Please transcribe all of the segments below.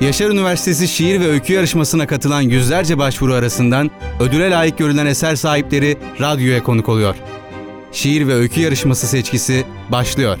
Yaşar Üniversitesi Şiir ve Öykü Yarışması'na katılan yüzlerce başvuru arasından ödüle layık görülen eser sahipleri radyoya konuk oluyor. Şiir ve Öykü Yarışması seçkisi başlıyor.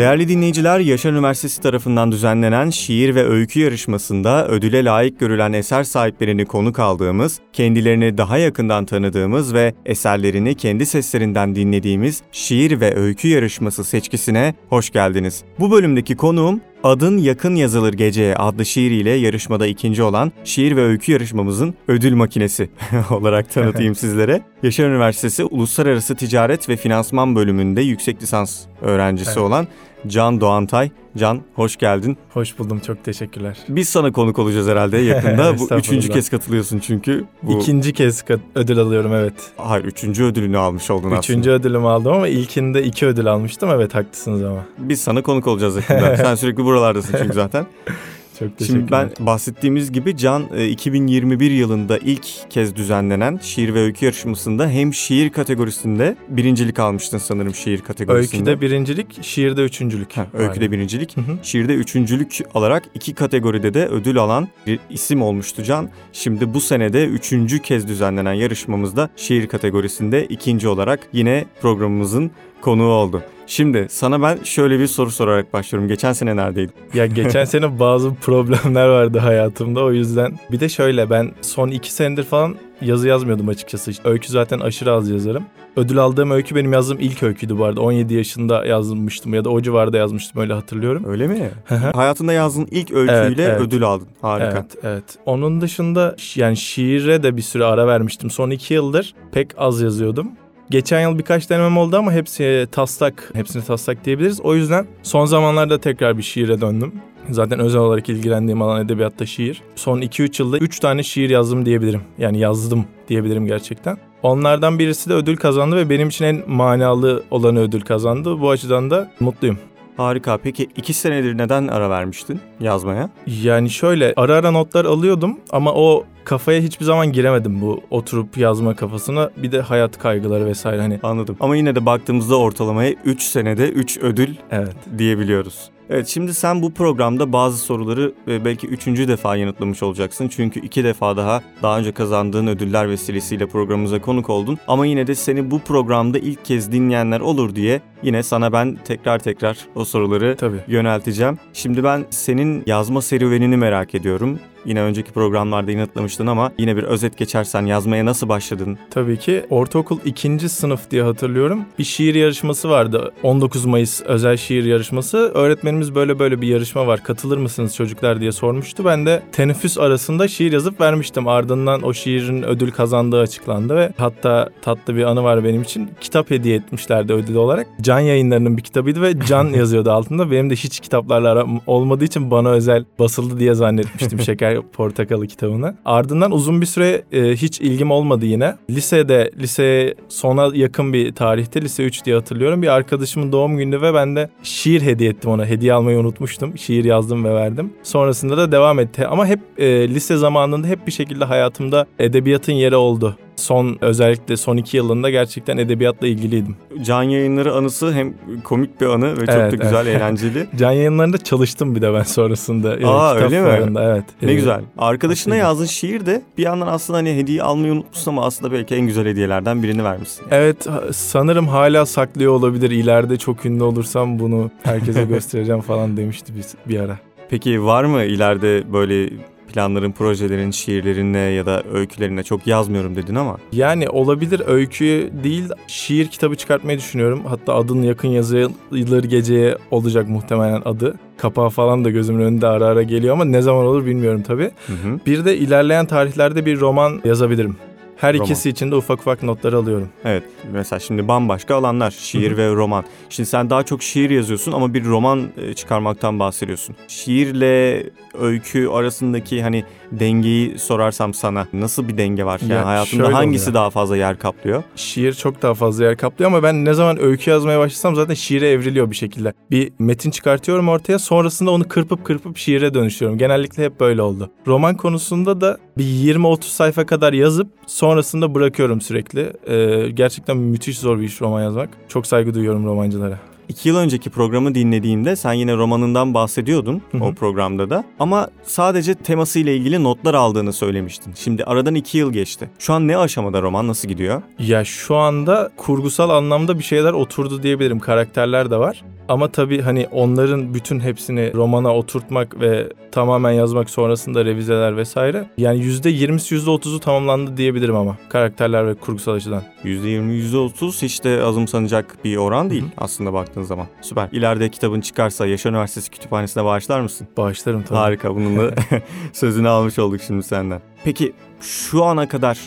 Değerli dinleyiciler, Yaşar Üniversitesi tarafından düzenlenen şiir ve öykü yarışmasında ödüle layık görülen eser sahiplerini konuk aldığımız, kendilerini daha yakından tanıdığımız ve eserlerini kendi seslerinden dinlediğimiz şiir ve öykü yarışması seçkisine hoş geldiniz. Bu bölümdeki konuğum Adın Yakın Yazılır Geceye adlı şiiriyle yarışmada ikinci olan şiir ve öykü yarışmamızın ödül makinesi olarak tanıtayım sizlere. Yaşar Üniversitesi Uluslararası Ticaret ve Finansman bölümünde yüksek lisans öğrencisi Evet. olan Can Doğantay. Can hoş geldin. Hoş buldum. Çok teşekkürler. Biz sana konuk olacağız herhalde yakında. Bu üçüncü kez katılıyorsun çünkü. Bu... İkinci kez ödül alıyorum evet. Hayır üçüncü ödülünü almış oldun Üçüncü aslında. ödülümü aldım ama ilkinde iki ödül almıştım. Evet haklısınız ama. Biz sana konuk olacağız yakında. Sen sürekli buralardasın çünkü zaten. Çok teşekkürler. Şimdi ben bahsettiğimiz gibi Can e, 2021 yılında ilk kez düzenlenen şiir ve öykü yarışmasında hem şiir kategorisinde birincilik almıştın sanırım şiir kategorisinde. Öyküde birincilik, şiirde üçüncülük. Ha, öyküde Aynen. birincilik, Hı hı. şiirde üçüncülük alarak iki kategoride de ödül alan bir isim olmuştu Can. Şimdi bu senede üçüncü kez düzenlenen yarışmamızda şiir kategorisinde ikinci olarak yine programımızın konuğu oldu. Şimdi sana ben şöyle bir soru sorarak başlıyorum. Geçen sene neredeydin? Ya geçen sene bazı problemler vardı hayatımda o yüzden. Bir de şöyle ben son iki senedir falan yazı yazmıyordum açıkçası. Öykü zaten aşırı az yazarım. Ödül aldığım öykü benim yazdığım ilk öyküydü bu arada. 17 yaşında yazmıştım ya da o civarda yazmıştım öyle hatırlıyorum. Öyle mi? Hayatında yazdığın ilk öyküyle Evet, evet. ödül aldın. Harika. Evet, evet. Onun dışında yani şiire de bir süre ara vermiştim. Son iki yıldır pek az yazıyordum. Geçen yıl birkaç denemem oldu ama hepsi taslak, hepsini taslak diyebiliriz. O yüzden son zamanlarda tekrar bir şiire döndüm. Zaten özel olarak ilgilendiğim alan edebiyatta şiir. Son 2-3 yılda 3 tane şiir yazdım diyebilirim. Yani yazdım diyebilirim gerçekten. Onlardan birisi de ödül kazandı ve benim için en manalı olanı ödül kazandı. Bu açıdan da mutluyum. Harika. Peki iki senedir neden ara vermiştin yazmaya? Yani şöyle ara ara notlar alıyordum ama o kafaya hiçbir zaman giremedim bu oturup yazma kafasına. Bir de hayat kaygıları vesaire hani. Anladım. Ama yine de baktığımızda ortalamaya 3 senede 3 ödül Evet. diyebiliyoruz. Evet şimdi sen bu programda bazı soruları e, belki üçüncü defa yanıtlamış olacaksın. Çünkü iki defa daha daha önce kazandığın ödüller vesilesiyle programımıza konuk oldun. Ama yine de seni bu programda ilk kez dinleyenler olur diye yine sana ben tekrar tekrar o soruları Tabii. yönelteceğim. Şimdi ben senin yazma serüvenini merak ediyorum. Yine önceki programlarda yanıtlamıştın ama yine bir özet geçersen yazmaya nasıl başladın? Tabii ki ortaokul ikinci sınıf diye hatırlıyorum. Bir şiir yarışması vardı. 19 Mayıs özel şiir yarışması. Öğretmenimiz böyle böyle bir yarışma var. Katılır mısınız çocuklar diye sormuştu. Ben de teneffüs arasında şiir yazıp vermiştim. Ardından o şiirin ödül kazandığı açıklandı ve hatta tatlı bir anı var benim için. Kitap hediye etmişlerdi ödül olarak. Can yayınlarının bir kitabıydı ve Can yazıyordu altında. Benim de hiç kitaplarla aram olmadığı için bana özel basıldı diye zannetmiştim Şeker Portakalı kitabını. Ardından uzun bir süre e, hiç ilgim olmadı yine. Lisede, liseye sona yakın bir tarihte, lise 3 diye hatırlıyorum. Bir arkadaşımın doğum günü ve ben de şiir hediye ettim ona. Hediye almayı unutmuştum. Şiir yazdım ve verdim. Sonrasında da devam etti. Ama hep e, lise zamanında hep bir şekilde hayatımda edebiyatın yeri oldu. Son özellikle son iki yılında gerçekten edebiyatla ilgiliydim. Can yayınları anısı hem komik bir anı ve çok Evet, da güzel, evet. eğlenceli. Can yayınlarında çalıştım bir de ben sonrasında. Aa, öyle mi? Evet. Ne E, güzel. Arkadaşına aslında. yazdığın şiir de bir yandan aslında hani hediye almayı unutmuşsun ama aslında belki en güzel hediyelerden birini vermişsin. Evet ha- sanırım hala saklıyor olabilir. İleride çok ünlü olursam bunu herkese göstereceğim falan demişti bir, bir ara. Peki var mı ileride böyle planların, projelerin, şiirlerine ya da öykülerine çok yazmıyorum dedin ama Yani olabilir öykü değil şiir kitabı çıkartmayı düşünüyorum. Hatta adın yakın yazılır geceye olacak muhtemelen adı. Kapağı falan da gözümün önünde ara ara geliyor ama ne zaman olur bilmiyorum tabii. Hı hı. Bir de ilerleyen tarihlerde bir roman yazabilirim. Her Roman. ikisi için de ufak ufak notlar alıyorum. Evet mesela şimdi bambaşka alanlar şiir ve roman. Şimdi sen daha çok şiir yazıyorsun ama bir roman e, çıkarmaktan bahsediyorsun. Şiirle öykü arasındaki hani dengeyi sorarsam sana nasıl bir denge var? Yani Ya hayatında hangisi oluyor. daha fazla yer kaplıyor? Şiir çok daha fazla yer kaplıyor ama ben ne zaman öykü yazmaya başlasam zaten şiire evriliyor bir şekilde. Bir metin çıkartıyorum ortaya sonrasında onu kırpıp kırpıp şiire dönüştürüyorum. Genellikle hep böyle oldu. Roman konusunda da bir 20-30 sayfa kadar yazıp sonrasında bırakıyorum sürekli. Ee, gerçekten müthiş zor bir iş roman yazmak. Çok saygı duyuyorum romancılara. iki yıl önceki programı dinlediğimde sen yine romanından bahsediyordun Hı hı. o programda da. Ama sadece temasıyla ilgili notlar aldığını söylemiştin. Şimdi aradan iki yıl geçti. Şu an ne aşamada roman nasıl gidiyor? Ya şu anda kurgusal anlamda bir şeyler oturdu diyebilirim. Karakterler de var. Ama tabii hani onların bütün hepsini romana oturtmak ve tamamen yazmak sonrasında revizeler vesaire. Yani %20'si %30'u tamamlandı diyebilirim ama karakterler ve kurgusal açıdan. %20, %30 hiç de azımsanacak bir oran değil Hı hı. aslında baktığın zaman. Süper. İleride kitabın çıkarsa Yaşar Üniversitesi Kütüphanesi'ne bağışlar mısın? Bağışlarım tabii. Harika. Bunun da sözünü almış olduk şimdi senden. Peki şu ana kadar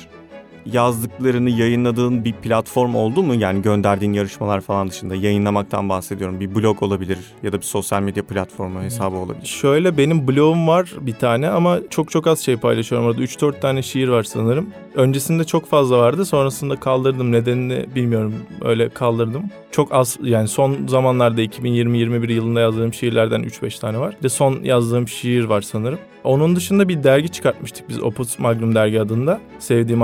yazdıklarını yayınladığın bir platform oldu mu? Yani gönderdiğin yarışmalar falan dışında yayınlamaktan bahsediyorum. Bir blog olabilir ya da bir sosyal medya platformu hesabı olabilir. Şöyle benim blogum var bir tane ama çok çok az şey paylaşıyorum orada. 3-4 tane şiir var sanırım. Öncesinde çok fazla vardı. Sonrasında kaldırdım. Nedenini bilmiyorum. Öyle kaldırdım. Çok az yani son zamanlarda 2020-21 yılında yazdığım şiirlerden 3-5 tane var. Bir de son yazdığım şiir var sanırım. Onun dışında bir dergi çıkartmıştık biz Opus Magnum dergi adında. Sevdiğim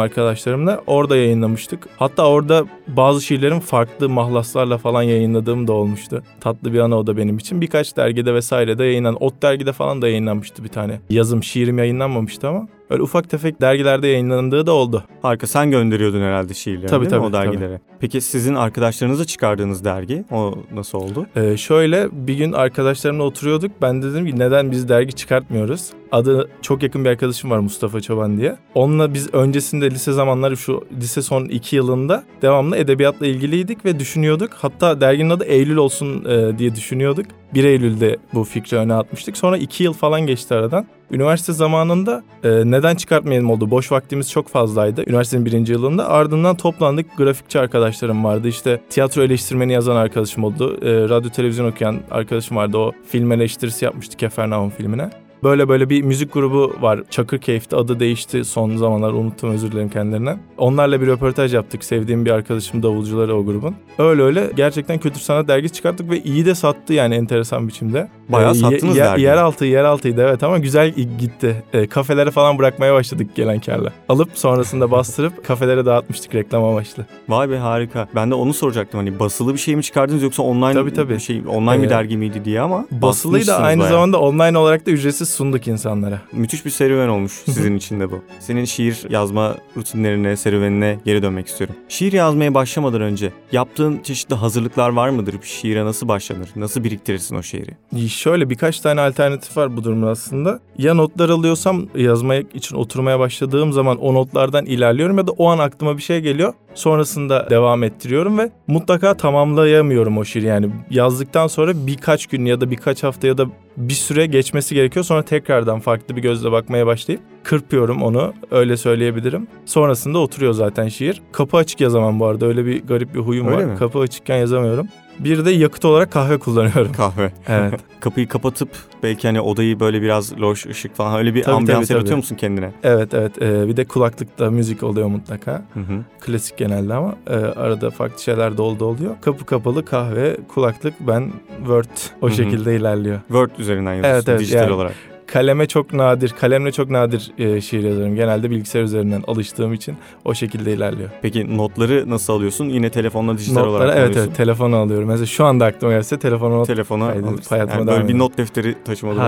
arkadaşlarımla. Orada yayınlamıştık. Hatta orada bazı şiirlerim farklı mahlaslarla falan yayınladığım da olmuştu. Tatlı bir ana o da benim için. Birkaç dergide vesaire de yayınlan. Ot dergide falan da yayınlanmıştı bir tane. Yazım şiirim yayınlanmamıştı ama. Öyle ufak tefek dergilerde yayınlandığı da oldu. Harika. Sen gönderiyordun herhalde şiirleri Tabii, değil mi tabii, o dergilere? Peki sizin arkadaşlarınızla çıkardığınız dergi o nasıl oldu? Ee, şöyle bir gün arkadaşlarımla oturuyorduk. Ben dedim ki neden biz dergi çıkartmıyoruz? Adı çok yakın bir arkadaşım var Mustafa Çoban diye. Onunla biz öncesinde lise zamanları şu lise son iki yılında devamlı edebiyatla ilgiliydik ve düşünüyorduk. Hatta derginin adı Eylül olsun e, diye düşünüyorduk. 1 Eylül'de bu fikri öne atmıştık. Sonra iki yıl falan geçti aradan. Üniversite zamanında e, neden çıkartmayalım oldu? Boş vaktimiz çok fazlaydı. Üniversitenin birinci yılında. Ardından toplandık. Grafikçi arkadaşlarım vardı. İşte tiyatro eleştirmeni yazan arkadaşım oldu. E, radyo televizyon okuyan arkadaşım vardı. O film eleştirisi yapmıştı Kefernaum filmine. Böyle böyle bir müzik grubu var. Çakır Keyif'te adı değişti son zamanlar unuttum özür dilerim kendilerinden. Onlarla bir röportaj yaptık. Sevdiğim bir arkadaşım davulcuları o grubun. Öyle öyle gerçekten kötü sanat dergisi çıkarttık ve iyi de sattı yani enteresan biçimde. Bayağı Ee, sattınız ye- dergiyi. Yeraltı, yeraltıydı evet ama güzel gitti. Ee, kafelere falan bırakmaya başladık gelen karla. Alıp sonrasında bastırıp kafelere dağıtmıştık reklam amaçlı. Vay be harika. Ben de onu soracaktım hani basılı bir şey mi çıkardınız yoksa online Tabii, tabii. bir şey online bir Ee, dergi miydi diye ama basmışsınız aynı bayağı. zamanda online olarak da ücretsiz sunduk insanlara. Müthiş bir serüven olmuş sizin için de bu. Senin şiir yazma rutinlerine, serüvenine geri dönmek istiyorum. Şiir yazmaya başlamadan önce yaptığın çeşitli hazırlıklar var mıdır? Bir şiire nasıl başlanır? Nasıl biriktirirsin o şiiri? Şöyle birkaç tane alternatif var bu durumda aslında. Ya notlar alıyorsam yazmaya için oturmaya başladığım zaman o notlardan ilerliyorum ya da o an aklıma bir şey geliyor. Sonrasında devam ettiriyorum ve mutlaka tamamlayamıyorum o şiiri. Yani yazdıktan sonra birkaç gün ya da birkaç hafta ya da bir süre geçmesi gerekiyor. Sonra tekrardan farklı bir gözle bakmaya başlayıp kırpıyorum onu. Öyle söyleyebilirim. Sonrasında oturuyor zaten şiir. Kapı açık yazamam bu arada. Öyle bir garip bir huyum Öyle var. mi? Kapı açıkken yazamıyorum. Bir de yakıt olarak kahve kullanıyorum. Kahve. Evet. Kapıyı kapatıp belki hani odayı böyle biraz loş ışık falan öyle bir Tabii, ambiyans tabii, yaratıyor musun kendine? Evet evet Ee, bir de kulaklıkta müzik oluyor mutlaka. Hı hı. Klasik genelde ama e, arada farklı şeyler de oldu oluyor. Kapı kapalı kahve, kulaklık ben Word o Hı hı. şekilde ilerliyor. Word üzerinden yazıyorsun Evet, evet, dijital yani- olarak. Kaleme çok nadir, kalemle çok nadir e, şiir yazarım. Genelde bilgisayar üzerinden alıştığım için o şekilde ilerliyor. Peki notları nasıl alıyorsun? Yine telefonla dijital Notları olarak evet alıyorsun? evet telefona alıyorum. Mesela şu anda aklıma gelse telefona not... Telefona alırsın. hayatıma Yani böyle bir not defteri taşımalı. mı?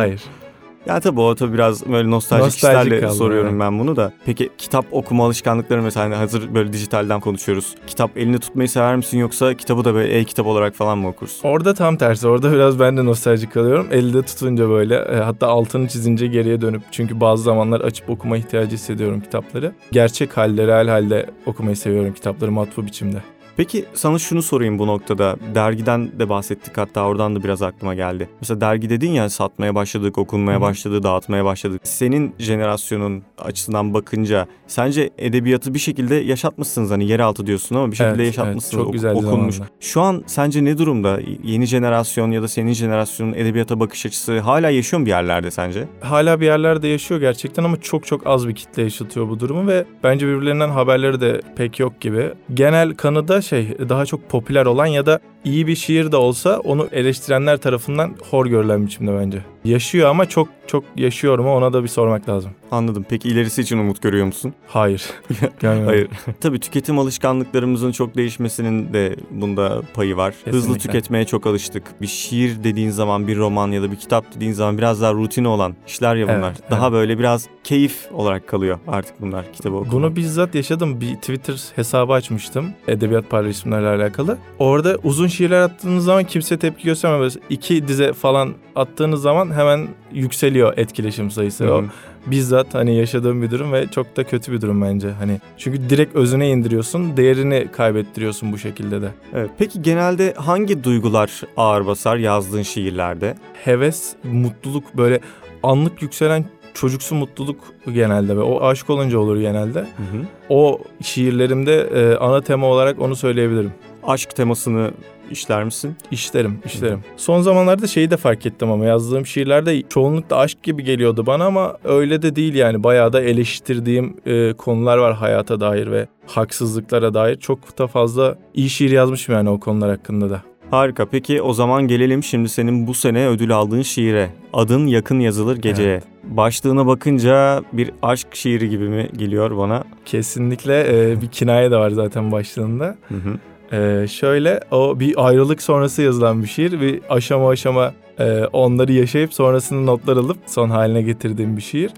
Ya tabii o tabii biraz böyle nostaljik, Nostaljik işlerle kaldı, soruyorum evet. ben bunu da. Peki kitap okuma alışkanlıkları mesela hani hazır böyle dijitalden konuşuyoruz. Kitap elini tutmayı sever misin yoksa kitabı da böyle e-kitap olarak falan mı okursun? Orada tam tersi. Orada biraz ben de nostaljik kalıyorum. Elde tutunca böyle e, hatta altını çizince geriye dönüp çünkü bazı zamanlar açıp okuma ihtiyacı hissediyorum kitapları. Gerçek halde, real halde okumayı seviyorum kitapları matbu biçimde. Peki sana şunu sorayım bu noktada. Dergiden de bahsettik hatta oradan da biraz aklıma geldi. Mesela dergi dedin ya satmaya başladık, okunmaya Hı başladı, dağıtmaya başladık. Senin jenerasyonun açısından bakınca sence edebiyatı bir şekilde yaşatmışsınız hani yeraltı diyorsun ama bir şekilde Evet, yaşatmışsınız. evet, çok ok- güzel okunmuş. zamanda. Şu an sence ne durumda? Yeni jenerasyon ya da senin jenerasyonun edebiyata bakış açısı hala yaşıyor mu bir yerlerde sence? Hala bir yerlerde yaşıyor gerçekten ama çok çok az bir kitle yaşatıyor bu durumu ve bence birbirlerinden haberleri de pek yok gibi. Genel kanıda şey daha çok popüler olan ya da iyi bir şiir de olsa onu eleştirenler tarafından hor görülen biçimde bence. Yaşıyor ama çok çok yaşıyor mu ona da bir sormak lazım. Anladım. Peki ilerisi için umut görüyor musun? Hayır. Yani Hayır. Tabii tüketim alışkanlıklarımızın çok değişmesinin de bunda payı var. Hızlı Kesinlikle. tüketmeye çok alıştık. Bir şiir dediğin zaman, bir roman ya da bir kitap dediğin zaman biraz daha rutine olan işler ya bunlar. Evet, daha evet. böyle biraz keyif olarak kalıyor artık bunlar kitabı okumak. Bunu bizzat yaşadım. Bir Twitter hesabı açmıştım. Edebiyat paylaşımlarıyla alakalı. Orada uzun şiirler attığınız zaman kimse tepki göstermiyor. Böyle iki dize falan attığınız zaman hemen yükseliyor etkileşim sayısı. Hı O bizzat hani yaşadığım bir durum ve çok da kötü bir durum bence. Hani çünkü direkt özüne indiriyorsun, değerini kaybettiriyorsun bu şekilde de. Evet. Peki genelde hangi duygular ağır basar yazdığın şiirlerde? Heves, mutluluk böyle anlık yükselen çocuksu mutluluk genelde ve o aşk olunca olur genelde. Hı hı. O şiirlerimde e, ana tema olarak onu söyleyebilirim. Aşk temasını işler misin? İşlerim, işlerim. Son zamanlarda şeyi de fark ettim ama yazdığım şiirlerde çoğunlukla aşk gibi geliyordu bana ama öyle de değil yani. Bayağı da eleştirdiğim e, konular var hayata dair ve haksızlıklara dair. Çok da fazla iyi şiir yazmışım yani o konular hakkında da. Harika. Peki o zaman gelelim şimdi senin bu sene ödül aldığın şiire. Adın yakın yazılır geceye. Başlığına bakınca bir aşk şiiri gibi mi geliyor bana? Kesinlikle e, bir kinaye de var zaten başlığında. Hı hı. Ee, şöyle o bir ayrılık sonrası yazılan bir şiir. Bir aşama aşama e, onları yaşayıp sonrasında notlar alıp son haline getirdiğim bir şiir.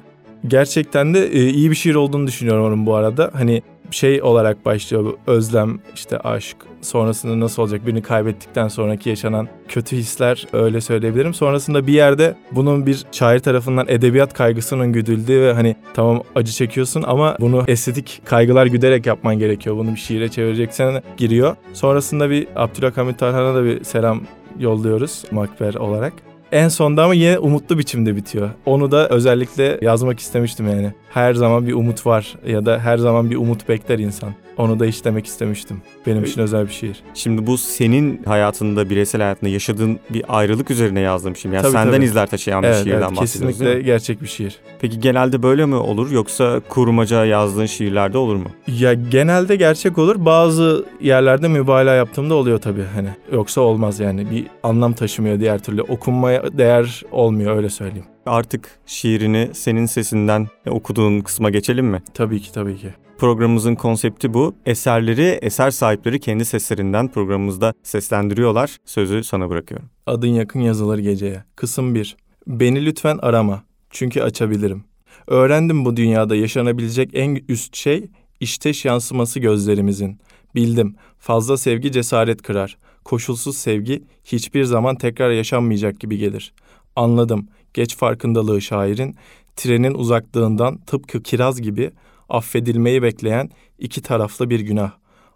Gerçekten de e, iyi bir şiir olduğunu düşünüyorum onun bu arada. Hani şey olarak başlıyor bu özlem, işte aşk, sonrasında nasıl olacak birini kaybettikten sonraki yaşanan kötü hisler öyle söyleyebilirim. Sonrasında bir yerde bunun bir şair tarafından edebiyat kaygısının güdüldüğü ve hani tamam acı çekiyorsun ama bunu estetik kaygılar güderek yapman gerekiyor. Bunu bir şiire çevireceksen giriyor. Sonrasında bir Abdülhamit Tarhan'a da bir selam yolluyoruz Makber olarak. En sonda ama yine umutlu biçimde bitiyor. Onu da özellikle yazmak istemiştim yani. Her zaman bir umut var ya da her zaman bir umut bekler insan. Onu da işlemek istemiştim. Benim için özel bir şiir. Şimdi bu senin hayatında, bireysel hayatında yaşadığın bir ayrılık üzerine yazdığım şiir. Yani Tabii, senden tabii. izler taşıyan bir Evet, şiirden evet bahsediyoruz kesinlikle gerçek bir şiir. Peki genelde böyle mi olur yoksa kurmaca yazdığın şiirlerde olur mu? Ya genelde gerçek olur. Bazı yerlerde mübalağa yaptığımda oluyor tabii hani. Yoksa olmaz yani. Bir anlam taşımıyor diğer türlü. Okunmaya değer olmuyor öyle söyleyeyim. Artık şiirini senin sesinden okuduğun kısma geçelim mi? Tabii ki tabii ki. Programımızın konsepti bu. Eserleri, eser sahipleri kendi seslerinden programımızda seslendiriyorlar. Sözü sana bırakıyorum. Adın yakın yazılır geceye. Kısım 1. Beni lütfen arama. Çünkü açabilirim. Öğrendim bu dünyada yaşanabilecek en üst şey işteş yansıması gözlerimizin. Bildim. Fazla sevgi cesaret kırar. Koşulsuz sevgi hiçbir zaman tekrar yaşanmayacak gibi gelir. Anladım. Geç farkındalığı şairin trenin uzaklığından tıpkı kiraz gibi affedilmeyi bekleyen iki taraflı bir günah.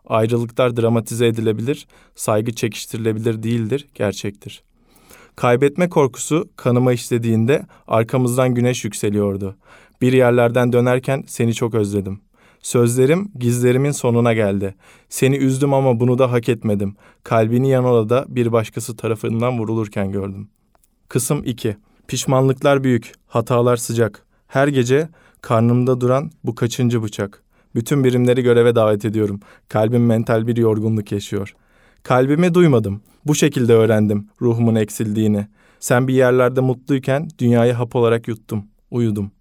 Ayrılıklar dramatize edilebilir, saygı çekiştirilebilir değildir, gerçektir. Kaybetme korkusu kanıma işlediğinde arkamızdan güneş yükseliyordu. Bir yerlerden dönerken seni çok özledim. Sözlerim gizlerimin sonuna geldi. Seni üzdüm ama bunu da hak etmedim. Kalbini yan odada bir başkası tarafından vurulurken gördüm. Kısım 2. Pişmanlıklar büyük, hatalar sıcak. Her gece karnımda duran bu kaçıncı bıçak. Bütün birimleri göreve davet ediyorum. Kalbim mental bir yorgunluk yaşıyor. Kalbimi duymadım. Bu şekilde öğrendim ruhumun eksildiğini. Sen bir yerlerde mutluyken dünyayı hap olarak yuttum. Uyudum.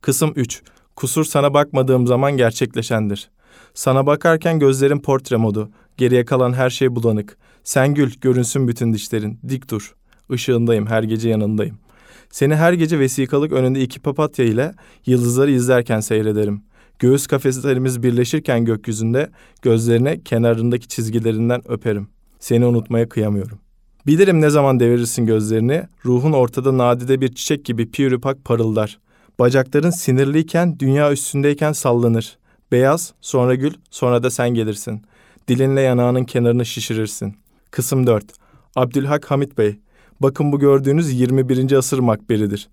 Kısım 3. Kusur sana bakmadığım zaman gerçekleşendir. Sana bakarken gözlerim portre modu. Geriye kalan her şey bulanık. Sen gül, görünsün bütün dişlerin. Dik dur. Işığındayım, her gece yanındayım. Seni her gece vesikalık önünde iki papatya ile yıldızları izlerken seyrederim. Göğüs kafeslerimiz birleşirken gökyüzünde gözlerine kenarındaki çizgilerinden öperim. Seni unutmaya kıyamıyorum. Bilirim ne zaman devirirsin gözlerini, ruhun ortada nadide bir çiçek gibi piyürüpak parıldar. Bacakların sinirliyken, dünya üstündeyken sallanır. Beyaz, sonra gül, sonra da sen gelirsin. Dilinle yanağının kenarını şişirirsin. Kısım 4. Abdülhak Hamit Bey. Bakın bu gördüğünüz 21. asır makberidir.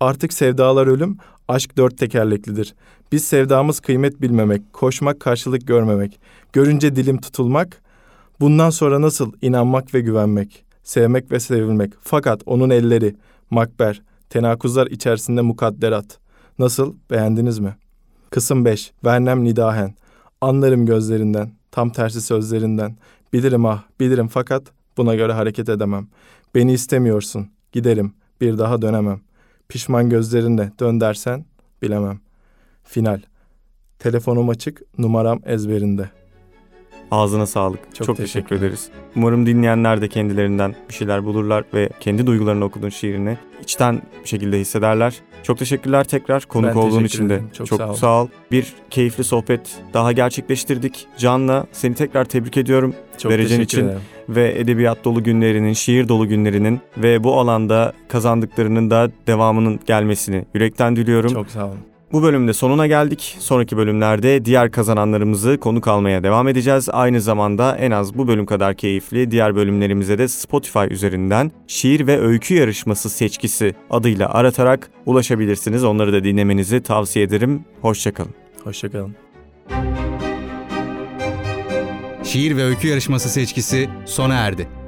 Artık sevdalar ölüm, aşk dört tekerleklidir. Biz sevdamız kıymet bilmemek, koşmak karşılık görmemek, görünce dilim tutulmak, bundan sonra nasıl inanmak ve güvenmek, sevmek ve sevilmek. Fakat onun elleri, makber, tenakuzlar içerisinde mukadderat. Nasıl, beğendiniz mi? Kısım 5, Vernem Nidahen. Anlarım gözlerinden, tam tersi sözlerinden. Bilirim ah, bilirim fakat buna göre hareket edemem. Beni istemiyorsun, giderim, bir daha dönemem. Pişman gözlerinle dön dersen bilemem. Final. Telefonum açık, numaram ezberinde. Ağzına sağlık. Çok Çok, teşekkür teşekkür ederiz. Umarım dinleyenler de kendilerinden bir şeyler bulurlar ve kendi duygularını okuduğun şiirini içten bir şekilde hissederler. Çok teşekkürler tekrar konuk Ben olduğun için de. ederim. Çok sağ ol. sağ ol. Bir keyifli sohbet daha gerçekleştirdik. Can'la seni tekrar tebrik ediyorum. Çok Derecen için ederim. ve edebiyat dolu günlerinin, şiir dolu günlerinin ve bu alanda kazandıklarının da devamının gelmesini yürekten diliyorum. Çok sağ olun. Bu bölümde sonuna geldik. Sonraki bölümlerde diğer kazananlarımızı konuk almaya devam edeceğiz. Aynı zamanda en az bu bölüm kadar keyifli diğer bölümlerimize de Spotify üzerinden şiir ve öykü yarışması seçkisi adıyla aratarak ulaşabilirsiniz. Onları da dinlemenizi tavsiye ederim. Hoşçakalın. Hoşçakalın. Şiir ve öykü yarışması seçkisi sona erdi.